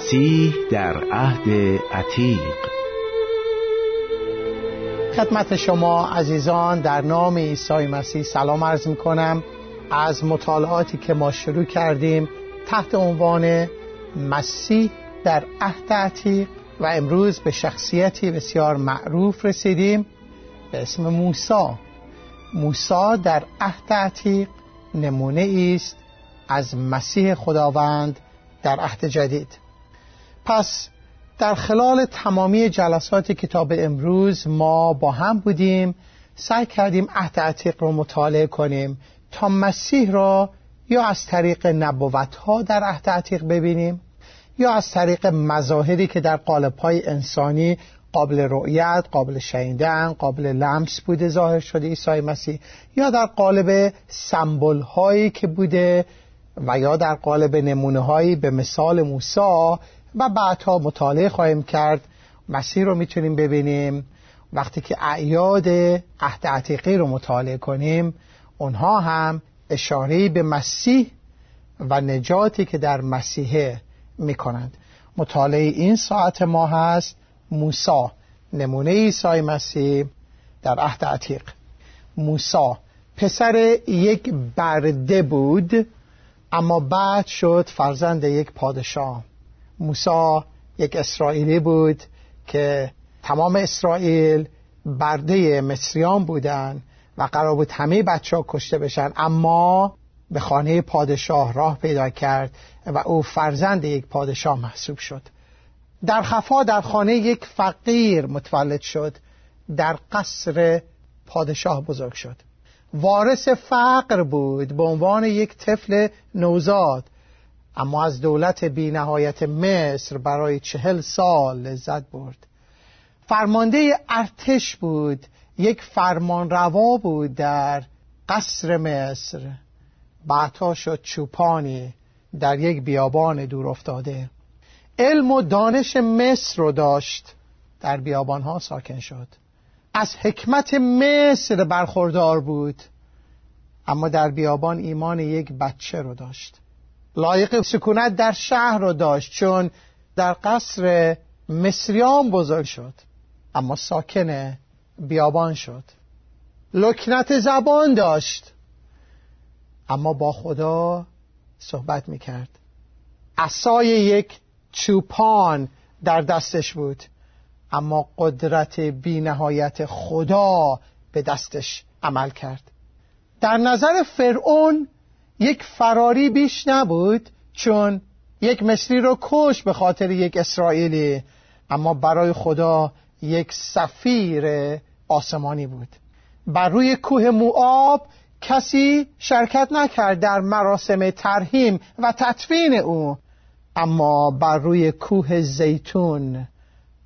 مسیح در عهد عتیق. خدمت شما عزیزان در نام عیسی مسیح سلام عرض می کنم از مطالعاتی که ما شروع کردیم تحت عنوان مسیح در عهد عتیق و امروز به شخصیتی بسیار معروف رسیدیم به اسم موسی. موسی در عهد عتیق نمونه است از مسیح خداوند در عهد جدید. پس در خلال تمامی جلسات کتاب امروز ما با هم بودیم سعی کردیم عهد عتیق رو مطالعه کنیم تا مسیح را یا از طریق نبوت ها در عهد عتیق ببینیم یا از طریق مظاهری که در قالب های انسانی قابل رؤیت، قابل شنیدن، قابل لمس بوده ظاهر شده عیسی مسیح یا در قالب سمبل هایی که بوده و یا در قالب نمونه هایی به مثال موسی و بعدها مطالعه خواهیم کرد. مسیح رو می‌تونیم ببینیم. وقتی که اعیاد عهد عتیقی رو مطالعه کنیم اونها هم اشاره به مسیح و نجاتی که در مسیح می‌کنند. مطالعه این ساعت ما هست. موسی نمونه عیسی مسیح در عهد عتیق. موسی پسر یک برده بود اما بعد شد فرزند یک پادشاه. موسی یک اسرائیلی بود که تمام اسرائیل برده مصریان بودن و قرار بود همه بچه ها کشته بشن اما به خانه پادشاه راه پیدا کرد و او فرزند یک پادشاه محسوب شد. در خفا در خانه یک فقیر متولد شد. در قصر پادشاه بزرگ شد. وارث فقر بود به عنوان یک طفل نوزاد. اما از دولت بی نهایت مصر برای چهل سال لذت برد. فرمانده ارتش بود یک فرمان روا بود در قصر مصر. بعدها شد چوپانی در یک بیابان دور افتاده. علم و دانش مصر رو داشت. در بیابانها ساکن شد. از حکمت مصر برخوردار بود. اما در بیابان ایمان یک بچه رو داشت. لایق سکونت در شهر رو داشت چون در قصر مصریان بزرگ شد اما ساکن بیابان شد. لکنت زبان داشت اما با خدا صحبت می‌کرد. عصای یک چوپان در دستش بود اما قدرت بی نهایت خدا به دستش عمل کرد. در نظر فرعون یک فراری بیش نبود چون یک مصری رو کش به خاطر یک اسرائیلی اما برای خدا یک سفیر آسمانی بود. بر روی کوه موآب کسی شرکت نکرد در مراسم ترهیم و تطفین او اما بر روی کوه زیتون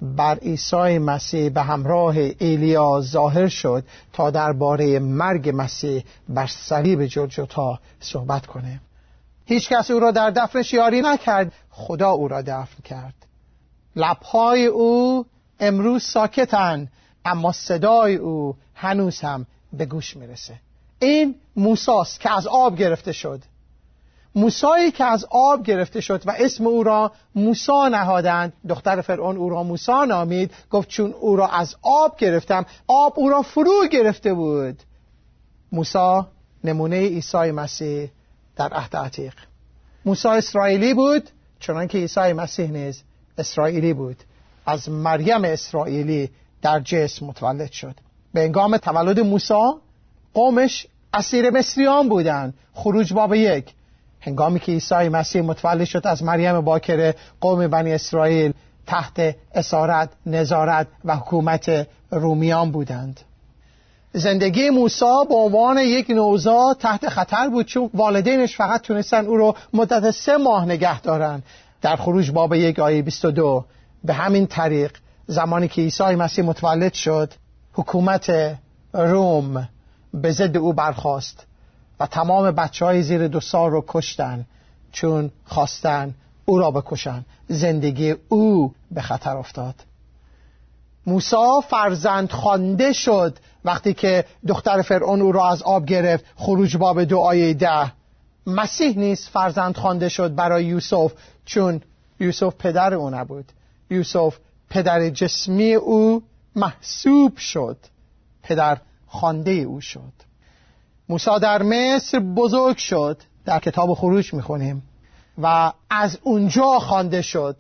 بر عیسی مسیح به همراه ایلیا ظاهر شد تا درباره مرگ مسیح بر صلیب جلجتا صحبت کنه. هیچ کس او را در دفنش یاری نکرد خدا او را دفن کرد. لبهای او امروز ساکتن اما صدای او هنوز هم به گوش می‌رسه. این موساست که از آب گرفته شد. موسایی که از آب گرفته شد و اسم او را موسا نهادند دختر فرعون او را موسا نامید گفت چون او را از آب گرفتم آب او را فرو گرفته بود. موسا نمونه عیسی مسیح در عهد عتیق. موسی اسرائیلی بود چنانکه عیسی مسیح نیز اسرائیلی بود. از مریم اسرائیلی در جسم متولد شد. به انگام تولد موسی قومش اسیر مصریان بودند. خروج باب یک. هنگامی که عیسی مسیح متولد شد از مریم باکره قوم بنی اسرائیل تحت اسارت، نظارت و حکومت رومیان بودند. زندگی موسی به عنوان یک نوزاد تحت خطر بود چون والدینش فقط تونستن او رو مدت سه ماه نگه دارن. در خروج باب یک آیه 22 به همین طریق زمانی که عیسی مسیح متولد شد حکومت روم به ضد او برخواست و تمام بچه های زیر دو سال رو کشتن چون خواستن او را بکشن. زندگی او به خطر افتاد. موسا فرزند خوانده شد. وقتی که دختر فرعون او را از آب گرفت خروج باب آیه ده. مسیح نیست فرزند خوانده شد برای یوسف چون یوسف پدر او نبود. یوسف پدر جسمی او محسوب شد. پدر خانده او شد. موسی در مصر بزرگ شد در کتاب خروج می‌خونیم. و از اونجا خوانده شد.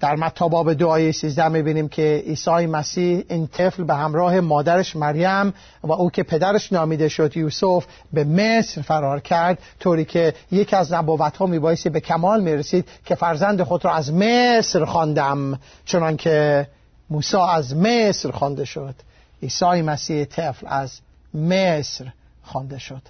در متی باب دو آیه 13 می‌بینیم که عیسی مسیح این طفل به همراه مادرش مریم و او که پدرش نامیده شد یوسف به مصر فرار کرد. طوری که یک از نبوت ها میبایستی به کمال می‌رسید که فرزند خود را از مصر خواندم چنان که موسی از مصر خوانده شد. عیسی مسیح طفل از مصر خوانده شد.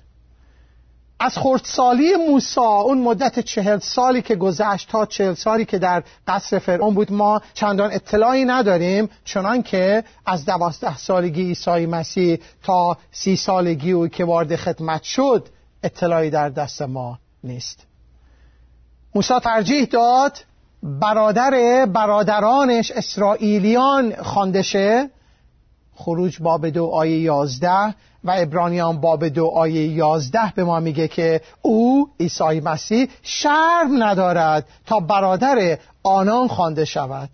از خردسالی موسی اون مدت چهل سالی که گذشت تا چهل سالی که در قصر فرعون بود ما چندان اطلاعی نداریم چنان که از دوازده سالگی عیسی مسیح تا سی سالگی او که وارد خدمت شد اطلاعی در دست ما نیست. موسی ترجیح داد برادر برادرانش اسرائیلیان خواندشه خروج باب دو آیه یازده و ابرانیان باب دو آیه یازده به ما میگه که او عیسی مسیح شرم ندارد تا برادر آنان خوانده شود.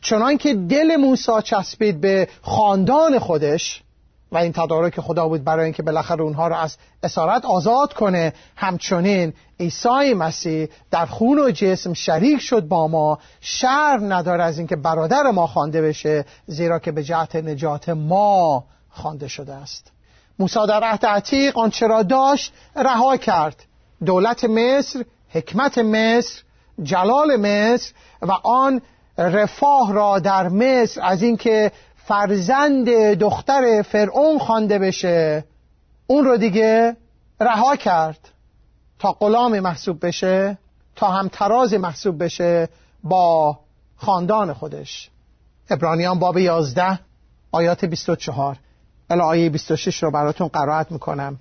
چنان که دل موسی چسبید به خاندان خودش و این تدارک خدا بود برای اینکه بالاخره اونها رو از اسارت آزاد کنه. همچنین عیسی مسیح در خون و جسم شریک شد با ما. شرم نداره از اینکه برادر ما خوانده بشه زیرا که به جهت نجات ما خوانده شده است. موسی در عهد عتیق آنچه را داشت رها کرد. دولت مصر حکمت مصر جلال مصر و آن رفاه را در مصر. از اینکه فرزند دختر فرعون خوانده بشه اون رو دیگه رها کرد تا غلام محسوب بشه تا هم تراز محسوب بشه با خاندان خودش. ابرانیان باب 11 آیات 24 الی آیه 26 رو براتون قرائت می‌کنم.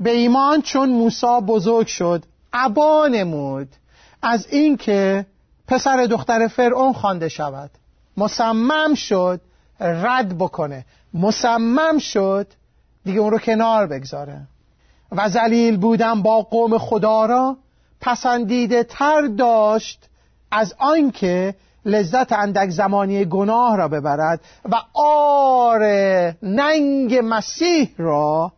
به ایمان چون موسی بزرگ شد عبا نمود از اینکه پسر دختر فرعون خوانده شود. مصمم شد رد بکنه. مصمم شد دیگه اون رو کنار بگذاره. و زلیل بودن با قوم خدا را پسندیده تر داشت از آنکه لذت اندک زمانی گناه را ببرد و آر ننگ مسیح را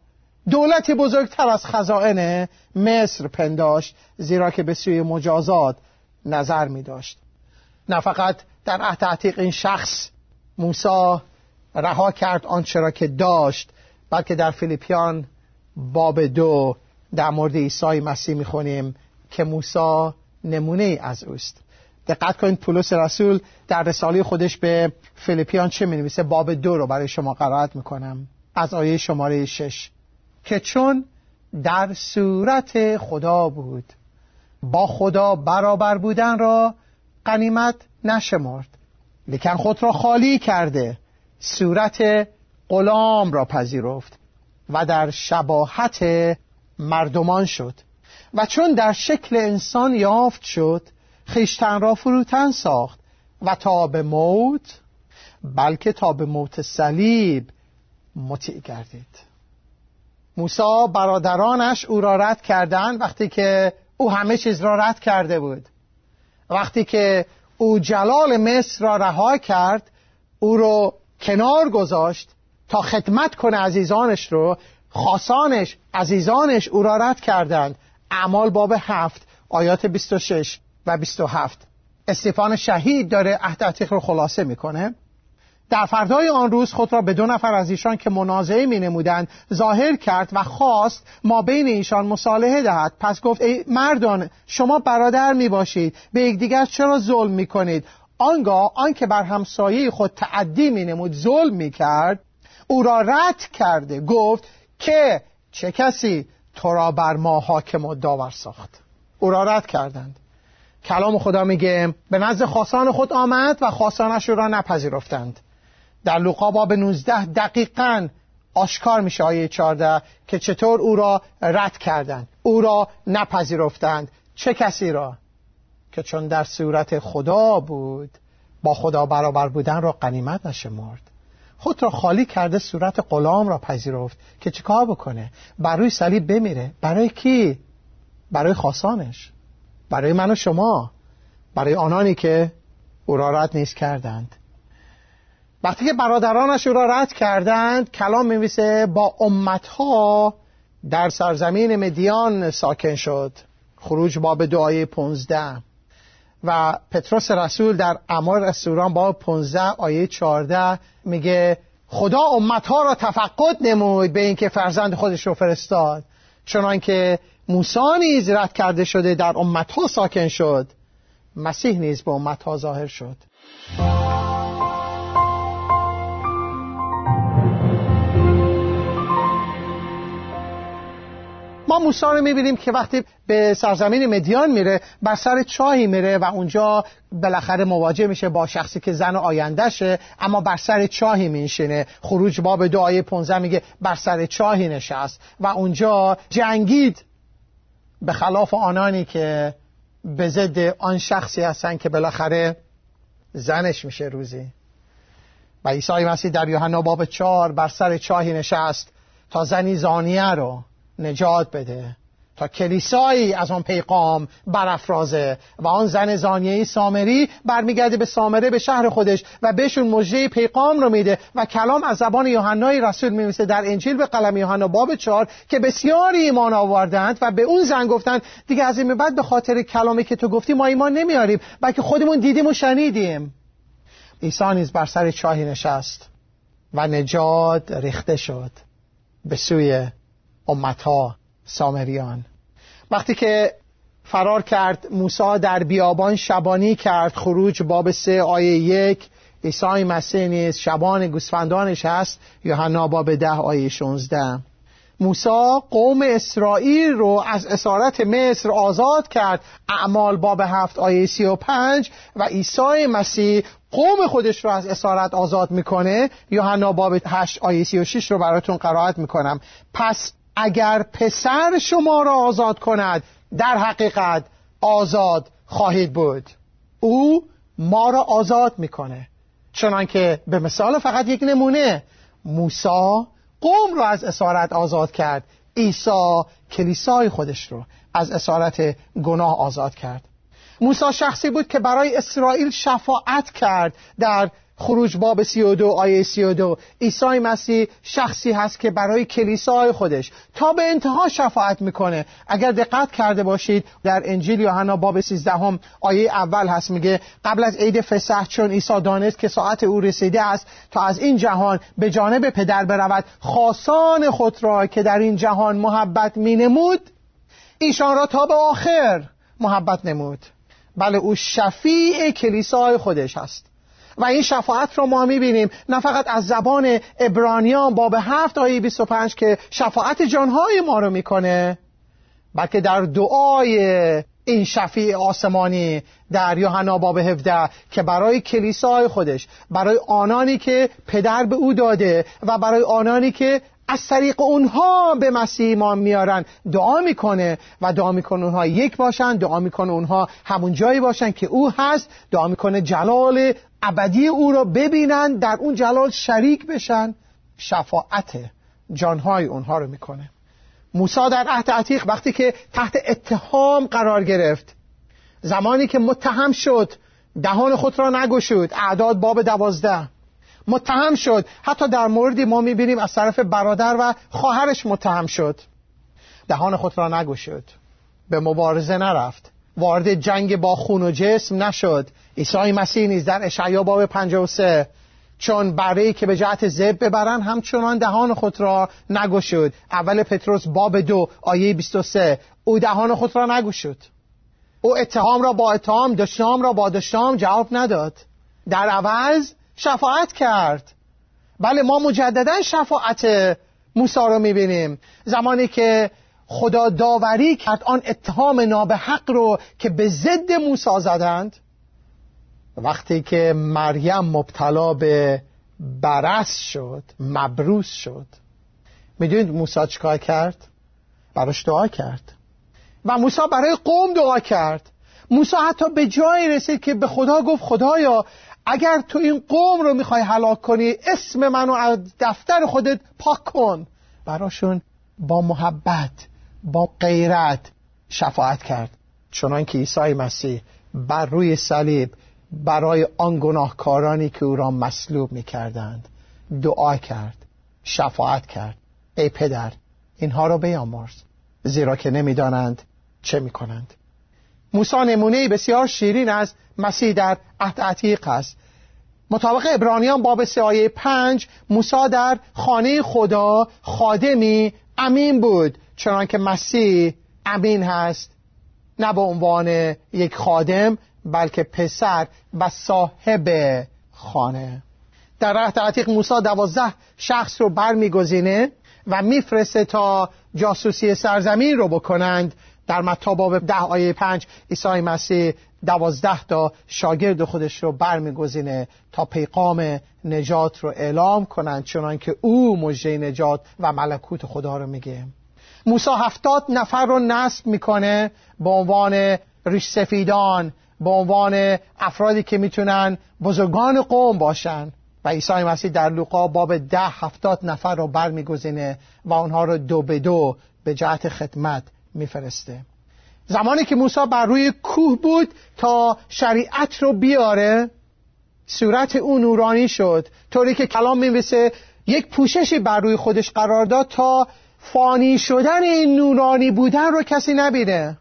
دولت بزرگتر از خزائن مصر پنداشت زیرا که به سوی مجازات نظر می داشت نه فقط در عهد این شخص موسی رها کرد آنچه را که داشت بلکه در فیلیپیان باب دو در مورد عیسی مسیح می‌خونیم که موسی نمونه از اوست. دقت کنید پولس رسول در رساله خودش به فیلیپیان چه می باب دو رو برای شما قرائت می‌کنم. از آیه شماره شش. که چون در صورت خدا بود با خدا برابر بودن را قنیمت نشمرد. لیکن خود را خالی کرده. صورت غلام را پذیرفت و در شباهت مردمان شد. و چون در شکل انسان یافت شد خیشتن را فروتن ساخت و تا به موت بلکه تا به موت صلیب مطیع گردید. موسی برادرانش او را رد کردند وقتی که او همه چیز را رد کرده بود. وقتی که او جلال مصر را رها کرد او رو کنار گذاشت تا خدمت کنه عزیزانش رو. خاصانش عزیزانش او را رد کردند. اعمال باب هفت آیات 26 و 27 استفان شهید داره عهد رو خلاصه می‌کنه. در فردای آن روز خود را به دو نفر از ایشان که منازعه می نمودند ظاهر کرد و خواست ما بین ایشان مصالحه دهد. پس گفت ای مردان شما برادر می باشید. به یکدیگر چرا ظلم می کنید؟ آنگاه آنکه بر همسایه خود تعدی می نمود ظلم می کرد او را رد کرده. گفت که چه کسی تو را بر ما حاکم و داور ساخت؟ او را رد کردند. کلام خدا میگه به نزد خاصان خود آمد و خاصانش را نپذیرفتند. در لوقا باب 19 دقیقا آشکار میشه آیه 14 که چطور او را رد کردند. او را نپذیرفتند. چه کسی را؟ که چون در صورت خدا بود با خدا برابر بودن را قنیمت نشمرد. خود را خالی کرده صورت غلام را پذیرفت که چیکار بکنه؟ برای صلیب بمیره. برای کی؟ برای خاصانش. برای من و شما. برای آنانی که او را رد نیست کردند. وقتی که برادرانش او را رد کردند کلام میویسه با امتها در سرزمین مدیان ساکن شد. خروج باب دعای پونزده. و پتروس رسول در امار رسولان باب 15 آیه 14 میگه خدا امتها را تفقد نمود به اینکه فرزند خودش رو فرستاد. چنانکه موسی نیز رد کرده شده در امتها ساکن شد. مسیح نیز به امتها ظاهر شد. ما موسی رو می‌بینیم که وقتی به سرزمین مدیان میره بر سر چاهی میره و اونجا بالاخره مواجه میشه با شخصی که زن آیندهشه اما بر سر چاهی میشینه خروج باب دعای 15 میگه بر سر چاهی نشست و اونجا جنگید. به خلاف آنانی که به ضد آن شخصی هستن که بالاخره زنش میشه روزی. و عیسی مسیح در یوحنا باب چهار بر سر چاهی نشست تا زنی زانیه رو نجات بده. تا کلیسایی از آن پیغام برافرازه و آن زن زانیه سامری برمیگرده به سامره به شهر خودش و بهشون مژده پیغام رو میده و کلام از زبان یوحنای رسول میمیسه در انجیل به قلم یوحنا باب چهار که بسیاری ایمان آوردند و به اون زن گفتند دیگه از این بعد به خاطر کلامی که تو گفتی ما ایمان نمیاریم بلکه خودمون دیدیم و شنیدیم. عیسی نیز بر سر چاهی نشست و نجات ریخته شد به سوی امتها سامریان. وقتی که فرار کرد موسی در بیابان شبانی کرد خروج باب سه آیه یک عیسی مسیح نیز شبان گوسفندانش هست یوحنا باب ده آیه 16 موسی قوم اسرائیل رو از اسارت مصر آزاد کرد اعمال باب هفت آیه سی و پنج و عیسی مسیح قوم خودش رو از اسارت آزاد می‌کنه. یوحنا باب هشت آیه سی و شش رو براتون قرائت می‌کنم. پس اگر پسر شما را آزاد کند در حقیقت آزاد خواهید بود. او ما را آزاد می‌کنه. چنانکه به مثال فقط یک نمونه موسا قوم را از اسارت آزاد کرد. عیسی کلیسای خودش رو از اسارت گناه آزاد کرد. موسی شخصی بود که برای اسرائیل شفاعت کرد در خروج باب 32 آیه 32 عیسی مسیح شخصی هست که برای کلیسای خودش تا به انتها شفاعت می‌کنه. اگر دقت کرده باشید در انجیل یوحنا باب 13 هم آیه اول هست میگه قبل از عید فسح چون عیسی دانست که ساعت او رسیده است تا از این جهان به جانب پدر برود خاصان خود را که در این جهان محبت مینمود ایشان را تا به آخر محبت نمود. بله او شفیع کلیسای خودش هست. و این شفاعت رو ما می‌بینیم. نه فقط از زبان ابرانیان باب هفت آیه 25 که شفاعت جانهای ما رو می‌کنه بلکه در دعای این شفیع آسمانی در یوحنا باب 17 که برای کلیسای خودش برای آنانی که پدر به او داده و برای آنانی که از طریق اونها به مسیح ایمان میارن دعا می‌کنه و دعا می‌کنه اونها یک باشن دعا می‌کنه اونها همون جایی باشن که او هست دعا می‌کنه جلال ابدی او را ببینن در اون جلال شریک بشن. شفاعت جانهای اونها رو می‌کنه. موسی در عهد عتیق وقتی که تحت اتهام قرار گرفت زمانی که متهم شد دهان خود را نگشود اعداد باب دوازده. متهم شد. حتی در موردی ما می‌بینیم از طرف برادر و خواهرش متهم شد. دهان خود را نگشود. به مبارزه نرفت. وارد جنگ با خون و جسم نشد. عیسی مسیح نیز در اشعیا باب 53 چون برای که به جهت زب ببرن همچنان دهان خود را نگشود. اول پتروس باب دو آیه 23 او دهان خود را نگشود. او اتهام را با اتهام دشنام را با دشنام جواب نداد. در عوض شفاعت کرد. بله ما مجددا شفاعت موسی رو می‌بینیم. زمانی که خدا داوری کرد آن اتهام نابحق رو که به ضد موسی زدند وقتی که مریم مبتلا به برس شد مبروس شد. می‌دونید موسی چیکار کرد؟ براش دعا کرد. و موسی برای قوم دعا کرد. موسی حتی به جایی رسید که به خدا گفت خدایا اگر تو این قوم رو می‌خوای هلاک کنی اسم منو از دفتر خودت پاک کن. براشون با محبت با غیرت شفاعت کرد. چنان که عیسی مسیح بر روی صلیب برای آن گناهکارانی که او را مصلوب می کردند دعا کرد شفاعت کرد. ای پدر اینها را بیامرز زیرا که نمی‌دانند چه می کنند موسی نمونه بسیار شیرین از مسیح در عهد عتیق است. مطابق ابرانیان باب سه آیه پنج موسی در خانه خدا خادمی امین بود چنانکه مسیح امین هست نه به عنوان یک خادم بلکه پسر و صاحب خانه. در عهد عتیق موسی دوازده شخص رو برمیگزینه و میفرسته تا جاسوسی سرزمین رو بکنند. در متا ده آیه پنج عیسی مسیح دوازده تا شاگرد خودش رو برمیگزینه تا پیغام نجات رو اعلام کنند چنان که او مجده نجات و ملکوت خدا رو میگه. موسی هفتاد نفر رو نصب می‌کنه به عنوان ریش سفیدان به عنوان افرادی که می‌تونن بزرگان قوم باشن. و عیسی مسیح در لوقا باب ده هفتاد نفر رو برمیگزینه و آنها رو دو به دو به جهت خدمت میفرسته. زمانی که موسی بر روی کوه بود تا شریعت رو بیاره صورت او نورانی شد. طوری که کلام میویسه یک پوششی بر روی خودش قرار داد تا فانی شدن این نورانی بودن رو کسی نبینه.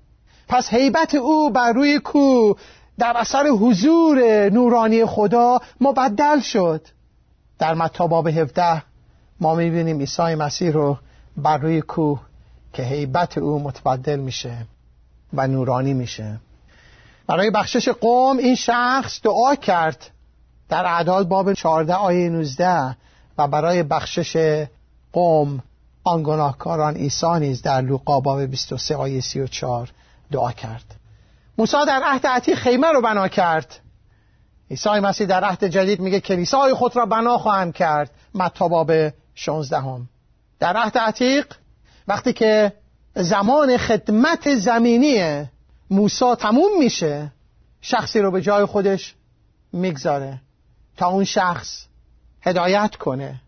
پس حیبت او بر روی کوه در اثر حضور نورانی خدا مبدل شد. در متا باب 17 ما می‌بینیم عیسی مسیح رو بر روی کوه که حیبت او متبدل میشه و نورانی میشه. برای بخشش قوم این شخص دعا کرد در اعداد باب 14 آیه 19 و برای بخشش قوم آن گناهکاران عیسی نیز در لوقا باب 23 آیه 34 دعا کرد. موسی در عهد عتیق خیمه رو بنا کرد. عیسی مسیح در عهد جدید میگه کلیسای خود را بنا خواهم کرد. متی باب 16 هم. در عهد عتیق وقتی که زمان خدمت زمینی موسی تموم میشه شخصی رو به جای خودش می‌گذاره تا اون شخص هدایت کنه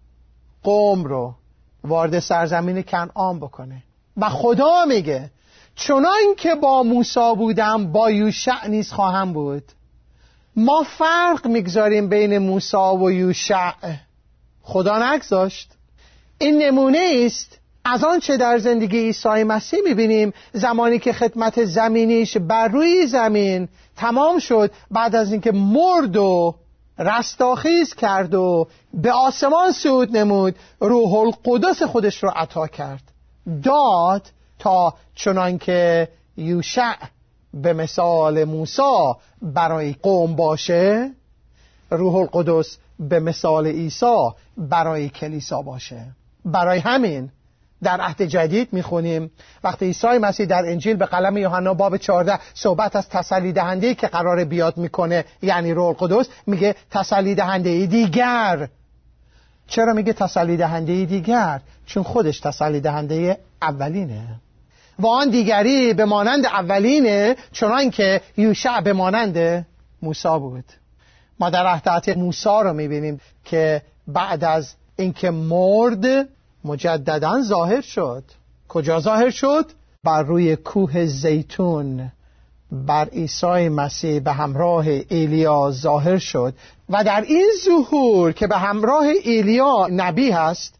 قوم رو وارد سرزمین کنعان بکنه. و خدا میگه چنان که با موسی بودم با یوشع نیز خواهم بود. ما فرق می‌گذاریم بین موسی و یوشع. خدا نگذاشت. این نمونه است از آنچه در زندگی عیسی مسیح می‌بینیم. زمانی که خدمت زمینیش بر روی زمین تمام شد بعد از اینکه مرد و رستاخیز کرد و به آسمان صعود نمود روح القدس خودش رو عطا کرد. داد تا چنان که یوشع به مثال موسی برای قوم باشه روح القدس به مثال عیسی برای کلیسا باشه. برای همین در عهد جدید می‌خونیم وقتی عیسی مسیح در انجیل به قلم یوحنا باب 14 صحبت از تسلی دهنده که قرار بیاد می‌کنه یعنی روح القدس میگه تسلی دهنده دیگر. چرا میگه تسلی دهنده دیگر؟ چون خودش تسلی دهنده اولینه و آن دیگری به مانند اولینه چنان که یوشع به مانند موسی بود. ما در عهد موسی رو می‌بینیم که بعد از اینکه مرد مجددا ظاهر شد. کجا ظاهر شد؟ بر روی کوه زیتون. بر عیسی مسیح به همراه ایلیا ظاهر شد. و در این ظهور که به همراه ایلیا نبی هست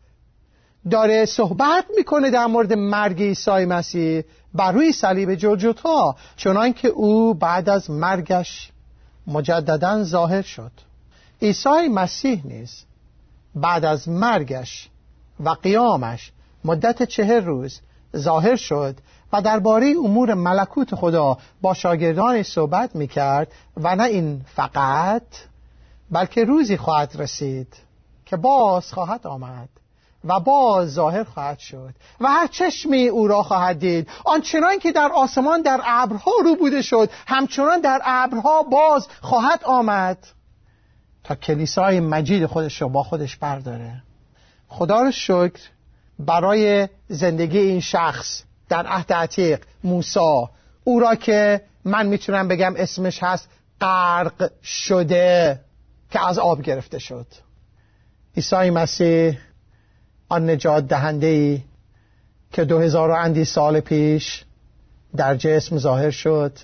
داره صحبت می‌کنه در مورد مرگ عیسی مسیح بر روی صلیب جلجتا چنان که او بعد از مرگش مجددا ظاهر شد. عیسی مسیح نیز بعد از مرگش و قیامش مدت چهر روز ظاهر شد و درباره امور ملکوت خدا با شاگردان صحبت می کرد و نه این فقط بلکه روزی خواهد رسید که باز خواهد آمد. و باز ظاهر خواهد شد و هر چشمی او را خواهد دید. آنچنان که در آسمان در ابرها رو بوده شد همچنان در ابرها باز خواهد آمد. تا کلیسای مجید خودش رو با خودش برداره. خدا رو شکر برای زندگی این شخص در عهد عتیق موسا او را که من می‌تونم بگم اسمش هست غرق شده که از آب گرفته شد. عیسی مسیح آن نجات دهنده ای که دو هزار و اندی سال پیش در جسم ظاهر شد.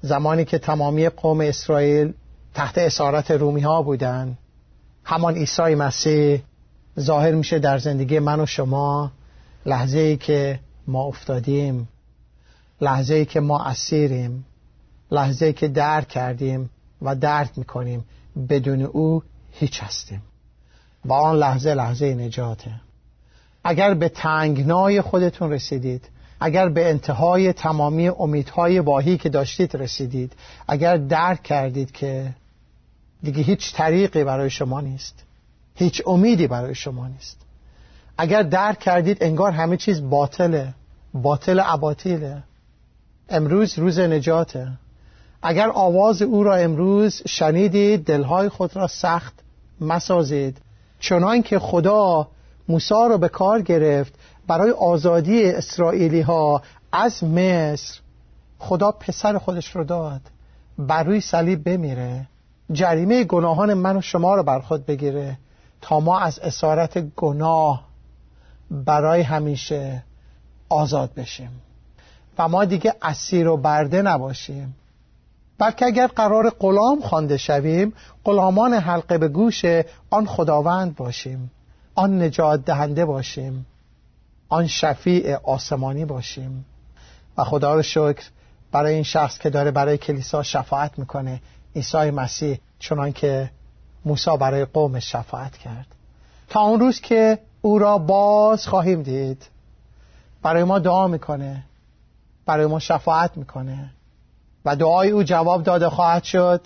زمانی که تمامی قوم اسرائیل تحت اسارت رومی ها بودن همان عیسی مسیح ظاهر میشه در زندگی من و شما لحظه ای که ما افتادیم. لحظه ای که ما اسیریم. لحظه ای که درک کردیم و درک می‌کنیم. بدون او هیچ هستیم. و آن لحظه لحظه نجاته. اگر به تنگنای خودتون رسیدید اگر به انتهای تمامی امیدهای واهی که داشتید رسیدید اگر درک کردید که دیگه هیچ طریقی برای شما نیست هیچ امیدی برای شما نیست. اگر درک کردید انگار همه چیز باطله باطل اباطیله. امروز روز نجاته. اگر آواز او را امروز شنیدید دلهای خود را سخت مسازید. چنان که خدا موسی را به کار گرفت برای آزادی اسرائیلی ها از مصر خدا پسر خودش رو داد بر روی صلیب بمیره جریمه گناهان من و شما رو بر خود بگیره تا ما از اسارت گناه برای همیشه آزاد بشیم. و ما دیگه اسیر و برده نباشیم. بلکه اگر قرار غلام خوانده شویم غلامان حلقه به گوش آن خداوند باشیم. آن نجات دهنده باشیم. آن شفیع آسمانی باشیم. و خدا رو شکر برای این شخص که داره برای کلیسا شفاعت می‌کنه. عیسی مسیح چنان که موسی برای قوم شفاعت کرد. تا اون روز که او را باز خواهیم دید برای ما دعا می‌کنه. برای ما شفاعت می‌کنه. و دعای او جواب داده خواهد شد.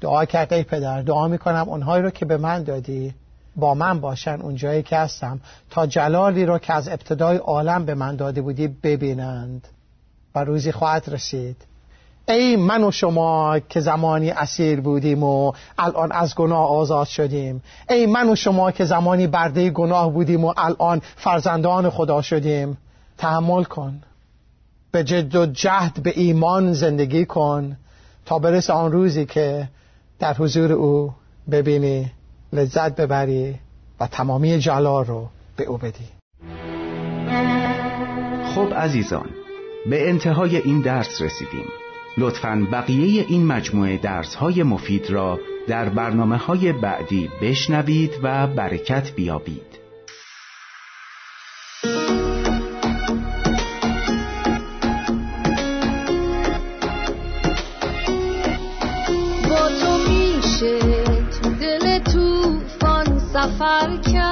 دعا کرد ای پدر دعا می‌کنم اونهایی رو که به من دادی با من باشن اونجایی که هستم تا جلالی رو که از ابتدای عالم به من داده بودی ببینند و روزی خواهد رسید. ای من و شما که زمانی اسیر بودیم و الان از گناه آزاد شدیم. ای من و شما که زمانی برده گناه بودیم و الان فرزندان خدا شدیم. تحمل کن. به جد و جهد به ایمان زندگی کن تا برس آن روزی که در حضور او ببینی لذت ببری و تمامی جلال رو به او بدی. خب عزیزان به انتهای این درس رسیدیم. لطفا بقیه این مجموعه درس های مفید را در برنامه های بعدی بشنوید و برکت بیابید. سفر کرد.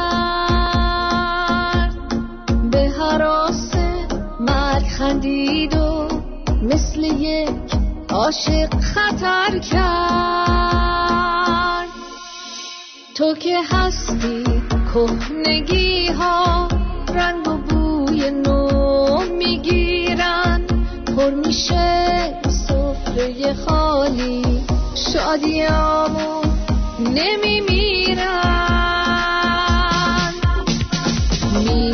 به حراس مرگ خندید و مثل یک عاشق خطر کرد. تو که هستی کهنگی ها رنگ و بوی نو می‌گیرن. پر میشه سفره خالی شادیامو نمیمیرن.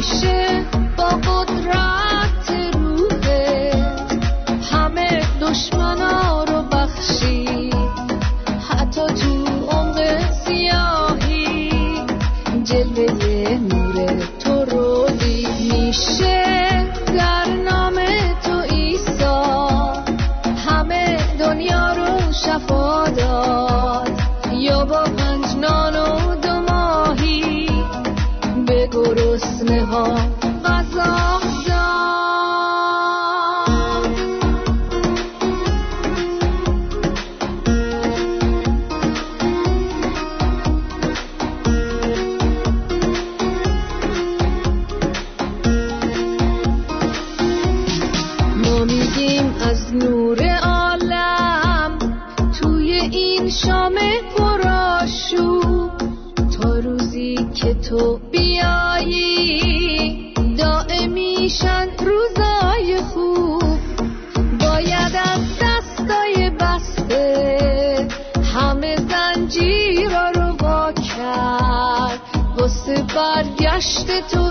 میشه با قدرت برگشت تو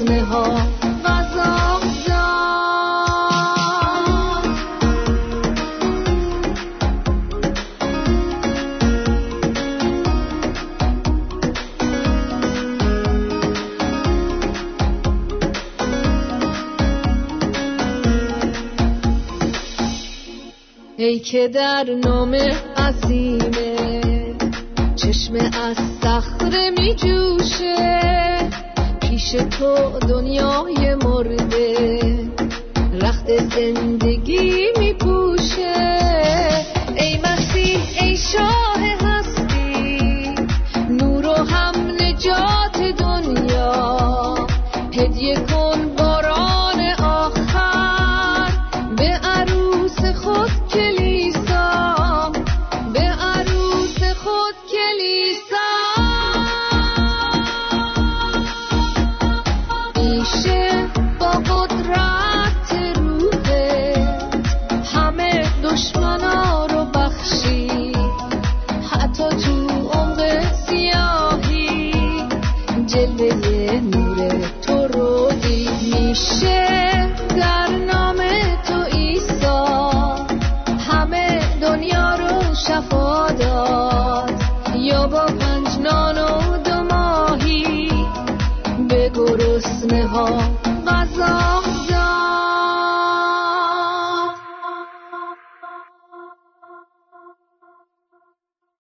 لطمه ها. غذا ای که در نام عظیمه چشم از صخره می جوشه پیش تو دنیای مرده. رخت زندگی